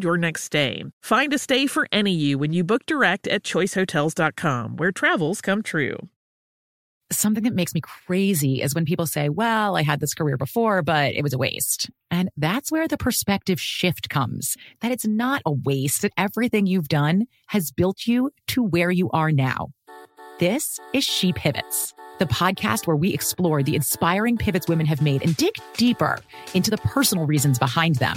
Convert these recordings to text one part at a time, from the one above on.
your next stay. Find a stay for any you when you book direct at choicehotels.com, where travels come true. Something that makes me crazy is when people say, Well, I had this career before, but it was a waste. And that's where the perspective shift comes that it's not a waste, that everything you've done has built you to where you are now. This is She Pivots the podcast where we explore the inspiring pivots women have made and dig deeper into the personal reasons behind them.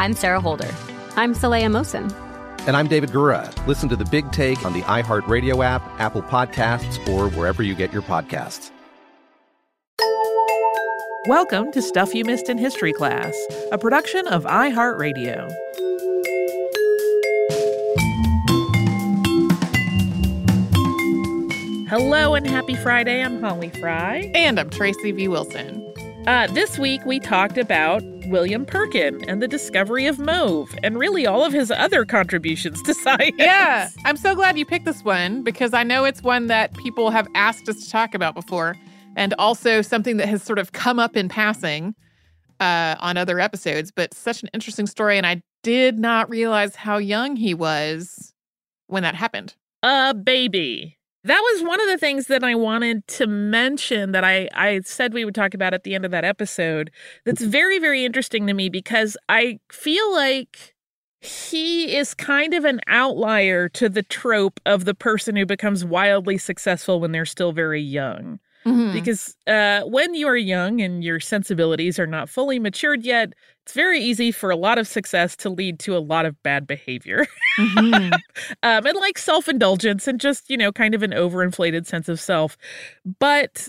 I'm Sarah Holder. I'm Saleha Mohsin. And I'm David Gura. Listen to the big take on the iHeartRadio app, Apple Podcasts, or wherever you get your podcasts. Welcome to Stuff You Missed in History class, a production of iHeartRadio. Hello and happy Friday. I'm Holly Fry. And I'm Tracy V. Wilson. Uh, this week we talked about William Perkin and the discovery of mauve and really all of his other contributions to science. Yeah, I'm so glad you picked this one because I know it's one that people have asked us to talk about before and also something that has sort of come up in passing uh, on other episodes, but such an interesting story. And I did not realize how young he was when that happened. A baby. That was one of the things that I wanted to mention that I, I said we would talk about at the end of that episode. That's very, very interesting to me because I feel like he is kind of an outlier to the trope of the person who becomes wildly successful when they're still very young. Mm-hmm. Because uh, when you are young and your sensibilities are not fully matured yet, it's very easy for a lot of success to lead to a lot of bad behavior. Mm-hmm. um, and like self indulgence and just, you know, kind of an overinflated sense of self. But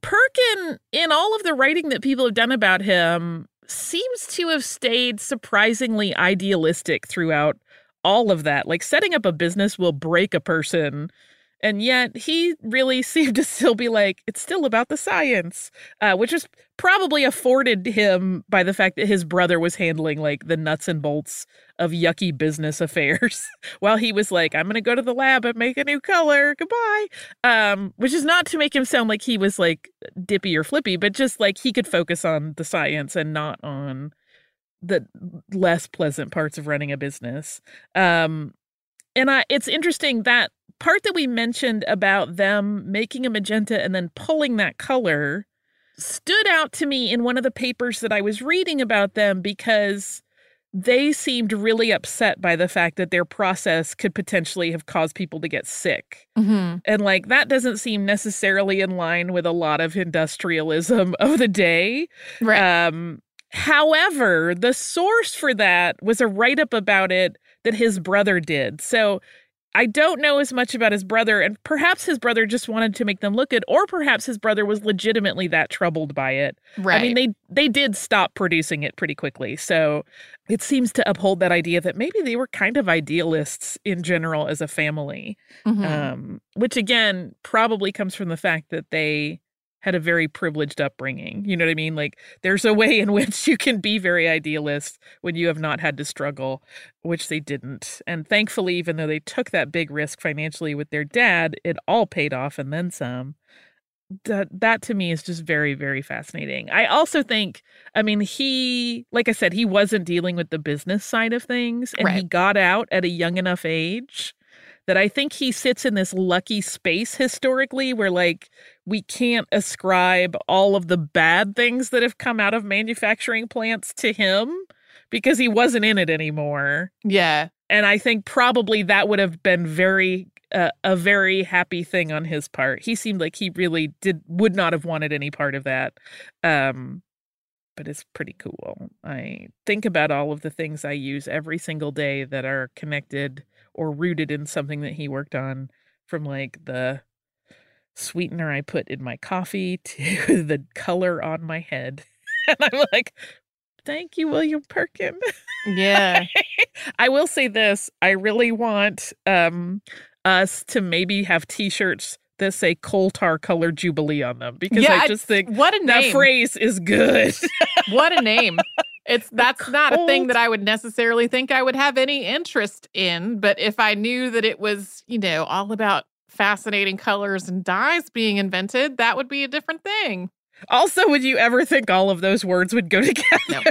Perkin, in all of the writing that people have done about him, seems to have stayed surprisingly idealistic throughout all of that. Like setting up a business will break a person and yet he really seemed to still be like, it's still about the science, uh, which was probably afforded him by the fact that his brother was handling like the nuts and bolts of yucky business affairs while he was like, I'm going to go to the lab and make a new color. Goodbye. Um, which is not to make him sound like he was like dippy or flippy, but just like he could focus on the science and not on the less pleasant parts of running a business. Um, and I, it's interesting that part that we mentioned about them making a magenta and then pulling that color stood out to me in one of the papers that I was reading about them because they seemed really upset by the fact that their process could potentially have caused people to get sick. Mm-hmm. And like that doesn't seem necessarily in line with a lot of industrialism of the day. Right. Um, however, the source for that was a write up about it that his brother did. So I don't know as much about his brother, and perhaps his brother just wanted to make them look good, or perhaps his brother was legitimately that troubled by it. Right. I mean, they they did stop producing it pretty quickly, so it seems to uphold that idea that maybe they were kind of idealists in general as a family, mm-hmm. um, which again probably comes from the fact that they had a very privileged upbringing. You know what I mean? Like there's a way in which you can be very idealist when you have not had to struggle, which they didn't. And thankfully, even though they took that big risk financially with their dad, it all paid off and then some. That that to me is just very very fascinating. I also think I mean he like I said he wasn't dealing with the business side of things and he got out at a young enough age that I think he sits in this lucky space historically where like we can't ascribe all of the bad things that have come out of manufacturing plants to him because he wasn't in it anymore. Yeah. And I think probably that would have been very uh, a very happy thing on his part. He seemed like he really did would not have wanted any part of that. Um but it's pretty cool. I think about all of the things I use every single day that are connected or rooted in something that he worked on from like the sweetener I put in my coffee to the color on my head. And I'm like, thank you, William Perkin. Yeah. I will say this. I really want um us to maybe have t-shirts that say coal tar color jubilee on them because yeah, I just think what a that name. phrase is good. what a name. It's that's not a thing that I would necessarily think I would have any interest in, but if I knew that it was, you know, all about fascinating colors and dyes being invented, that would be a different thing. also, would you ever think all of those words would go together? No.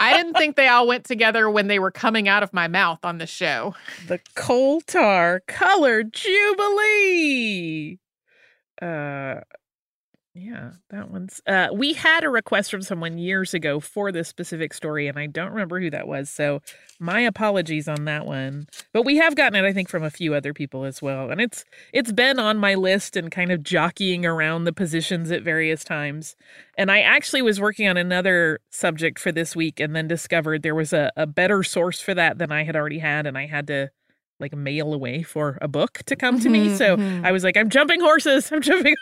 I didn't think they all went together when they were coming out of my mouth on the show. the coal tar color jubilee. Uh yeah, that one's uh we had a request from someone years ago for this specific story and I don't remember who that was. So my apologies on that one. But we have gotten it I think from a few other people as well. And it's it's been on my list and kind of jockeying around the positions at various times. And I actually was working on another subject for this week and then discovered there was a, a better source for that than I had already had and I had to like mail away for a book to come to me. Mhm, So mhm. I was like, I'm jumping horses. I'm jumping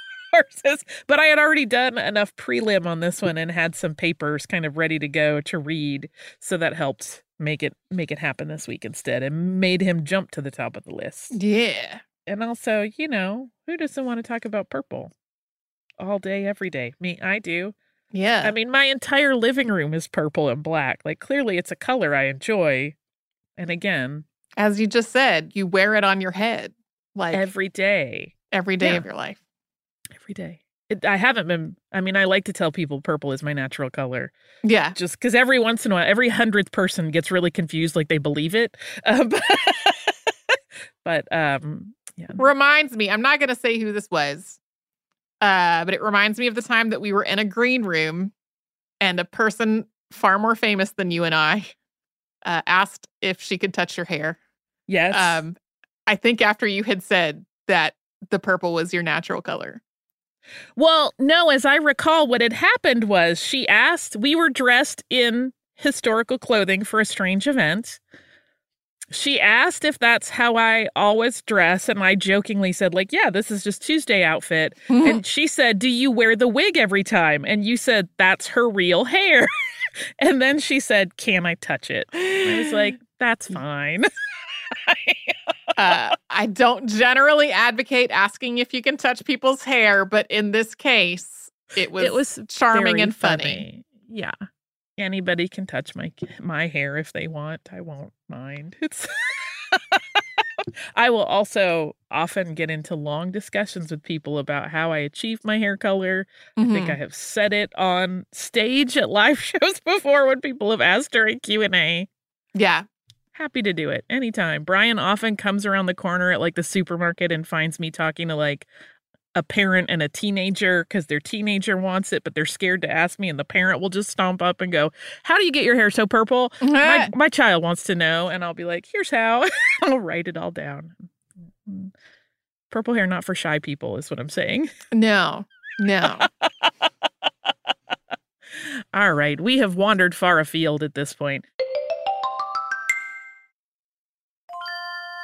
But I had already done enough prelim on this one and had some papers kind of ready to go to read. So that helped make it make it happen this week instead and made him jump to the top of the list. Yeah. And also, you know, who doesn't want to talk about purple? All day, every day. Me, I do. Yeah. I mean, my entire living room is purple and black. Like, clearly, it's a color I enjoy. And again, as you just said, you wear it on your head like every day. every day yeah. of your life. Every day. It, I haven't been. I mean, I like to tell people purple is my natural color, Yeah. just because every once in a while, every hundredth person gets really confused, like they believe it. Uh, but, but um, yeah, reminds me i'm not going to say who this was uh but it reminds me of the time that we were in a green room and a person far more famous than you and i uh, asked if she could touch your hair yes, um i think after you had said that the purple was your natural color Well, no, as I recall, what had happened was she asked, we were dressed in historical clothing for a strange event. She asked if that's how I always dress, and I jokingly said, like, yeah, this is just Tuesday outfit. And she said, Do you wear the wig every time? And you said, That's her real hair. and then she said, Can I touch it? And I was like, That's fine. uh, I don't generally advocate asking if you can touch people's hair, but in this case, it was, it was charming and funny. Yeah. Anybody can touch my my hair if they want. I won't mind. It's I will also often get into long discussions with people about how I achieved my hair color. I think Mhm. I have said it on stage at live shows before when people have asked during Q&A. yeah. Happy to do it anytime. Brian often comes around the corner at like the supermarket and finds me talking to like a parent and a teenager because their teenager wants it, but they're scared to ask me. And the parent will just stomp up and go, How do you get your hair so purple? My, my child wants to know. And I'll be like, Here's how. I'll write it all down. Mm-hmm. Purple hair, not for shy people, is what I'm saying. No, no. All right. We have wandered far afield at this point.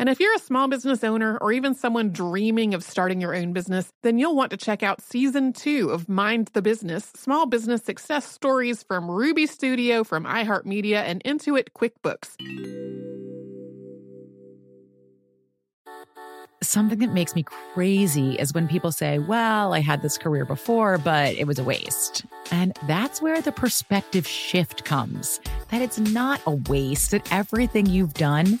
And if you're a small business owner or even someone dreaming of starting your own business, then you'll want to check out season two of Mind the Business Small Business Success Stories from Ruby Studio, from iHeartMedia, and Intuit QuickBooks. Something that makes me crazy is when people say, Well, I had this career before, but it was a waste. And that's where the perspective shift comes that it's not a waste, that everything you've done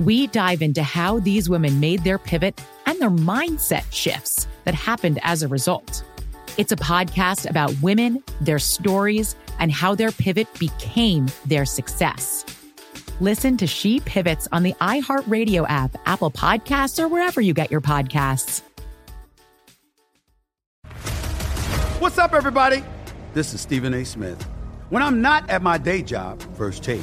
We dive into how these women made their pivot and their mindset shifts that happened as a result. It's a podcast about women, their stories, and how their pivot became their success. Listen to She Pivots on the iHeartRadio app, Apple Podcasts, or wherever you get your podcasts. What's up, everybody? This is Stephen A. Smith. When I'm not at my day job, First Take,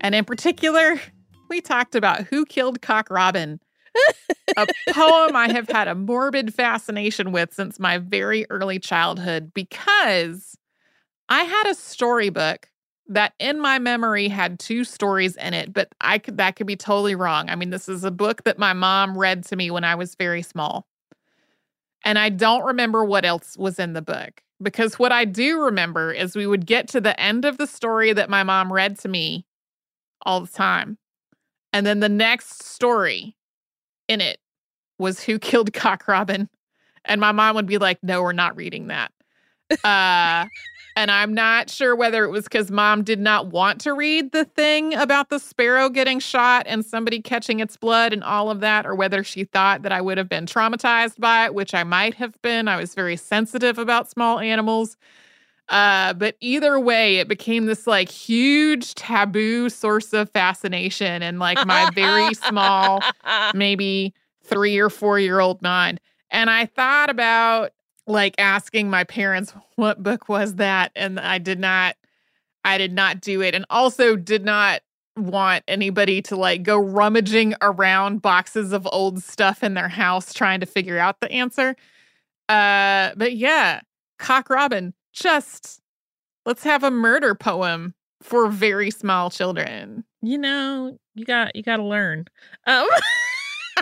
And in particular, we talked about Who Killed Cock Robin, a poem I have had a morbid fascination with since my very early childhood because I had a storybook that in my memory had two stories in it, but I could that could be totally wrong. I mean, this is a book that my mom read to me when I was very small. And I don't remember what else was in the book because what I do remember is we would get to the end of the story that my mom read to me all the time. And then the next story in it was Who Killed Cock Robin? And my mom would be like, No, we're not reading that. Uh, And I'm not sure whether it was because mom did not want to read the thing about the sparrow getting shot and somebody catching its blood and all of that, or whether she thought that I would have been traumatized by it, which I might have been. I was very sensitive about small animals. Uh, but either way, it became this like huge taboo source of fascination and like my very small, maybe three or four year old mind. And I thought about like asking my parents what book was that, and I did not, I did not do it, and also did not want anybody to like go rummaging around boxes of old stuff in their house trying to figure out the answer. Uh, but yeah, Cock Robin just let's have a murder poem for very small children. You know, you got you got to learn. Um,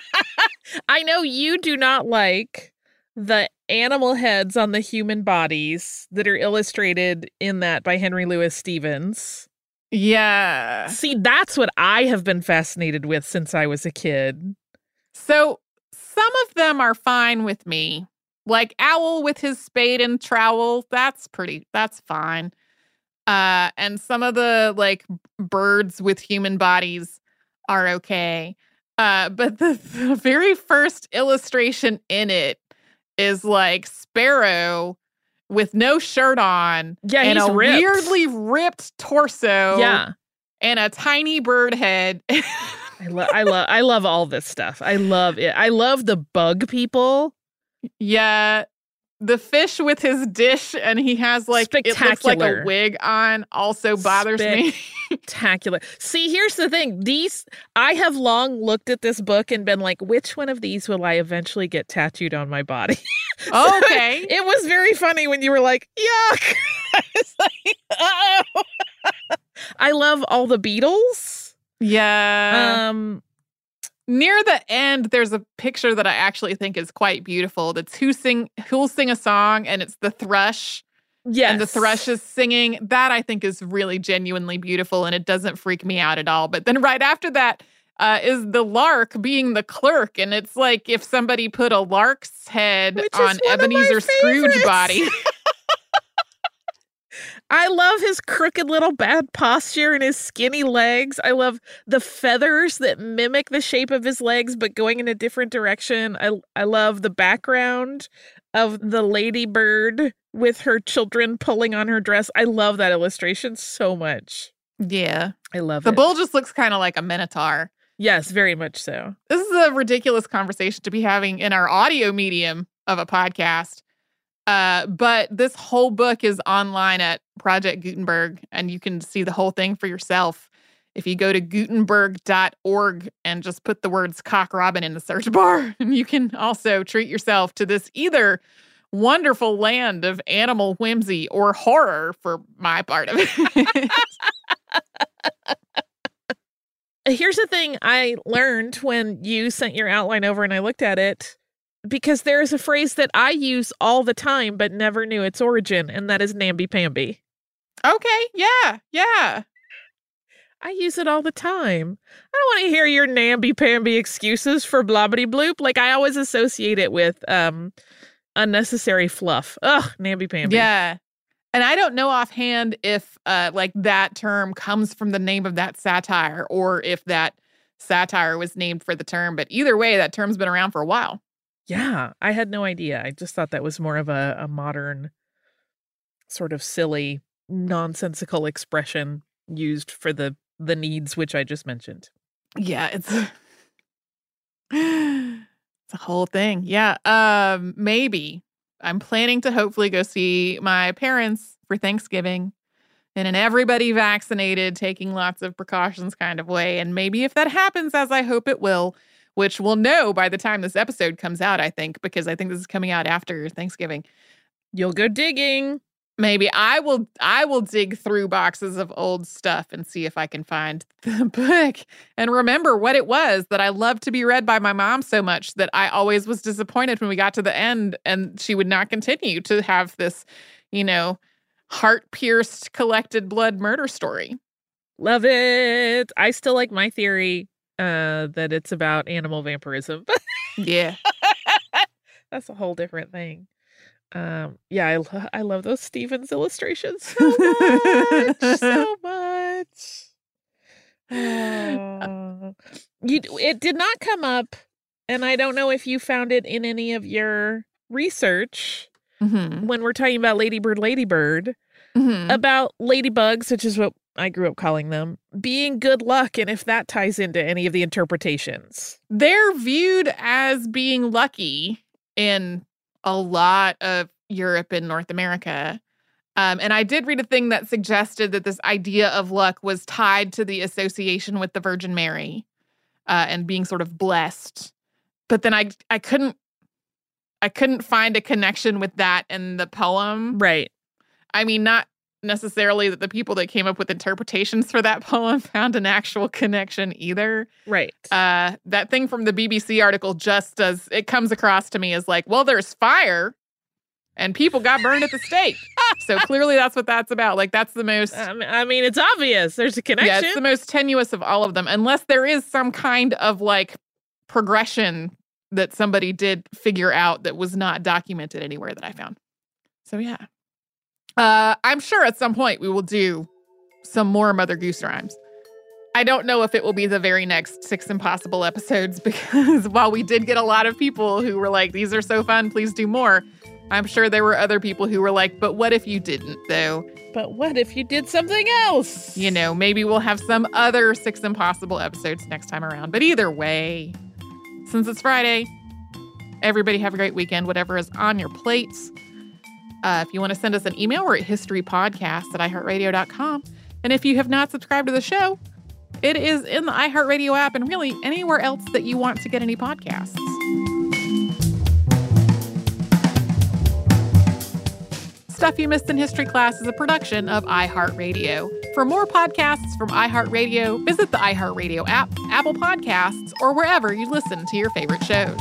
I know you do not like the animal heads on the human bodies that are illustrated in that by Henry Louis Stephens. Yeah. See, that's what I have been fascinated with since I was a kid. So some of them are fine with me. Like Owl with his spade and trowel, that's pretty, that's fine. Uh, and some of the like birds with human bodies are okay. Uh, but the, the very first illustration in it is like Sparrow with no shirt on. Yeah, and a ripped. weirdly ripped torso. Yeah. And a tiny bird head. I love I love I love all this stuff. I love it. I love the bug people. Yeah. The fish with his dish and he has like it looks like a wig on also bothers me. Spectacular. See, here's the thing. These I have long looked at this book and been like, which one of these will I eventually get tattooed on my body? So okay. it was very funny when you were like, yuck. I was like, oh. I love all the beetles. Yeah. Um Near the end, there's a picture that I actually think is quite beautiful. That's who sing who'll sing a song, and it's the thrush, yes. and the thrush is singing. That I think is really genuinely beautiful, and it doesn't freak me out at all. But then right after that uh, is the lark being the clerk, and it's like if somebody put a lark's head on one of my Ebenezer Scrooge body. I love his crooked little bad posture and his skinny legs. I love the feathers that mimic the shape of his legs but going in a different direction. I I love the background of the ladybird with her children pulling on her dress. I love that illustration so much. yeah, I love the it. bull just looks kind of like a minotaur. Yes, very much so. This is a ridiculous conversation to be having in our audio medium of a podcast. Uh, but this whole book is online at Project Gutenberg, and you can see the whole thing for yourself. If you go to gutenberg.org and just put the words cock robin in the search bar, and you can also treat yourself to this either wonderful land of animal whimsy or horror for my part of it. Here's the thing I learned when you sent your outline over and I looked at it because there is a phrase that I use all the time but never knew its origin, and that is namby pamby. okay, yeah, yeah. I use it all the time. I don't want to hear your namby pamby excuses for blobbity bloop. Like I always associate it with um unnecessary fluff. Ugh, namby pamby. Yeah. And I don't know offhand if uh like that term comes from the name of that satire or if that satire was named for the term, but either way that term's been around for a while. Yeah, I had no idea. I just thought that was more of a, a modern, sort of silly, nonsensical expression used for the the needs which I just mentioned. Yeah, it's it's a whole thing. Yeah. Um maybe I'm planning to hopefully go see my parents for Thanksgiving in an everybody vaccinated, taking lots of precautions kind of way. And maybe if that happens, as I hope it will, which we'll know by the time this episode comes out, I think, because I think this is coming out after Thanksgiving. You'll go digging. Maybe I will I will dig through boxes of old stuff and see if I can find the book and remember what it was that I loved to be read by my mom so much that I always was disappointed when we got to the end and she would not continue to have this, you know, heart-pierced collected blood murder story. Love it. I still like my theory uh that it's about animal vampirism. Yeah. That's a whole different thing. Um, yeah, I, lo- I love those Stephens illustrations so much, so much. Oh. you, it did not come up, and I don't know if you found it in any of your research Mm-hmm. when we're talking about Ladybird, Ladybird, Mm-hmm. about ladybugs, which is what I grew up calling them, being good luck, and if that ties into any of the interpretations. They're viewed as being lucky in a lot of Europe and North America. Um, and I did read a thing that suggested that this idea of luck was tied to the association with the Virgin Mary uh, and being sort of blessed. But then I I couldn't I couldn't find a connection with that in the poem. Right. I mean, not necessarily that the people that came up with interpretations for that poem found an actual connection either. Right. Uh, that thing from the BBC article just does it comes across to me as like, well, there's fire and people got burned at the stake. so clearly that's what that's about. Like that's the most Um, I mean, it's obvious. There's a connection. yeah, it's the most tenuous of all of them, unless there is some kind of like progression that somebody did figure out that was not documented anywhere that I found. So yeah. Uh I'm sure at some point we will do some more Mother Goose rhymes. I don't know if it will be the very next six impossible episodes because while we did get a lot of people who were like, these are so fun, please do more. I'm sure there were other people who were like, but what if you didn't though? but what if you did something else? you know, maybe we'll have some other Six Impossible episodes next time around. But either way, since it's Friday, everybody have a great weekend, whatever is on your plates. Uh, if you want to send us an email, we're at historypodcast at iheartradio.com. And if you have not subscribed to the show, it is in the iHeartRadio app and really anywhere else that you want to get any podcasts. Stuff You Missed in History Class is a production of iHeartRadio. For more podcasts from iHeartRadio, visit the iHeartRadio app, Apple Podcasts, or wherever you listen to your favorite shows.